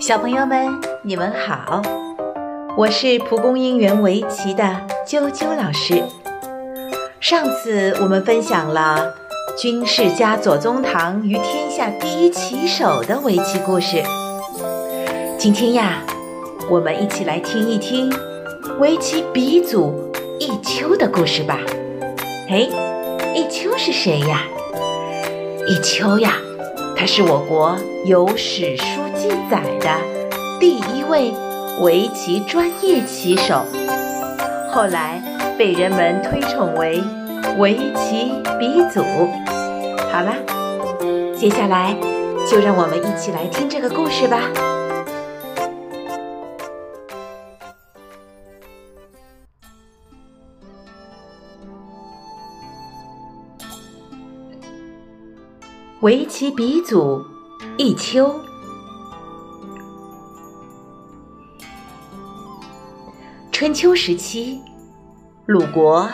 小朋友们，你们好，我是蒲公英园围棋的啾啾老师。上次我们分享了军事家左宗棠与天下第一棋手的围棋故事。今天呀，我们一起来听一听围棋鼻祖弈秋的故事吧。哎，弈秋是谁呀？弈秋呀，他是我国有史书记载的第一位围棋专业棋手，后来被人们推崇为围棋鼻祖。好了，接下来就让我们一起来听这个故事吧。围棋鼻祖弈秋。春秋时期，鲁国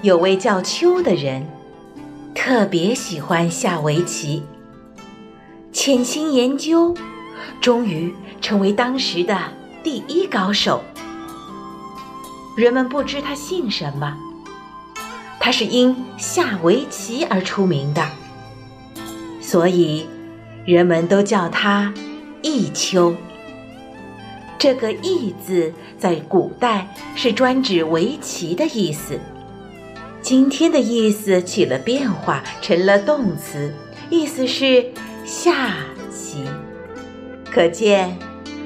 有位叫丘的人，特别喜欢下围棋，潜心研究，终于成为当时的第一高手。人们不知他姓什么，他是因下围棋而出名的。所以，人们都叫他弈秋。这个“弈”字在古代是专指围棋的意思，今天的意思起了变化，成了动词，意思是下棋。可见，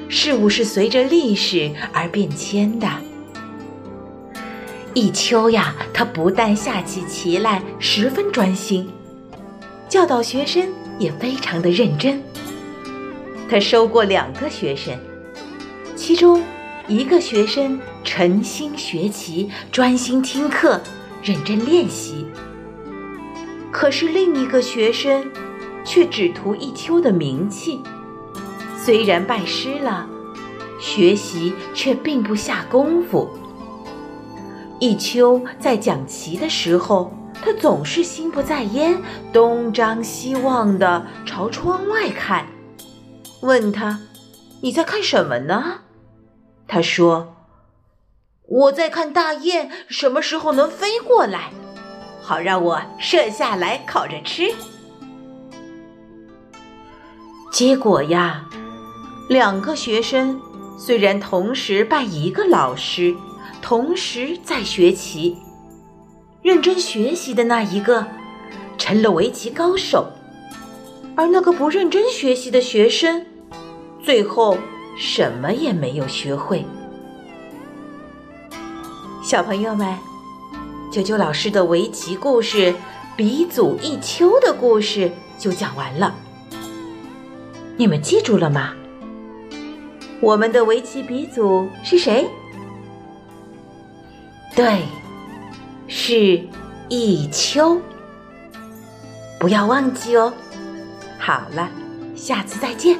事物是随着历史而变迁的。弈秋呀，他不但下起棋来十分专心。教导学生也非常的认真。他收过两个学生，其中一个学生诚心学习，专心听课，认真练习。可是另一个学生却只图一秋的名气，虽然拜师了，学习却并不下功夫。一秋在讲棋的时候。他总是心不在焉，东张西望的朝窗外看。问他：“你在看什么呢？”他说：“我在看大雁什么时候能飞过来，好让我射下来烤着吃。”结果呀，两个学生虽然同时拜一个老师，同时在学棋。认真学习的那一个成了围棋高手，而那个不认真学习的学生，最后什么也没有学会。小朋友们，九九老师的围棋故事《鼻祖弈秋》的故事就讲完了。你们记住了吗？我们的围棋鼻祖是谁？对。是弈秋，不要忘记哦。好了，下次再见。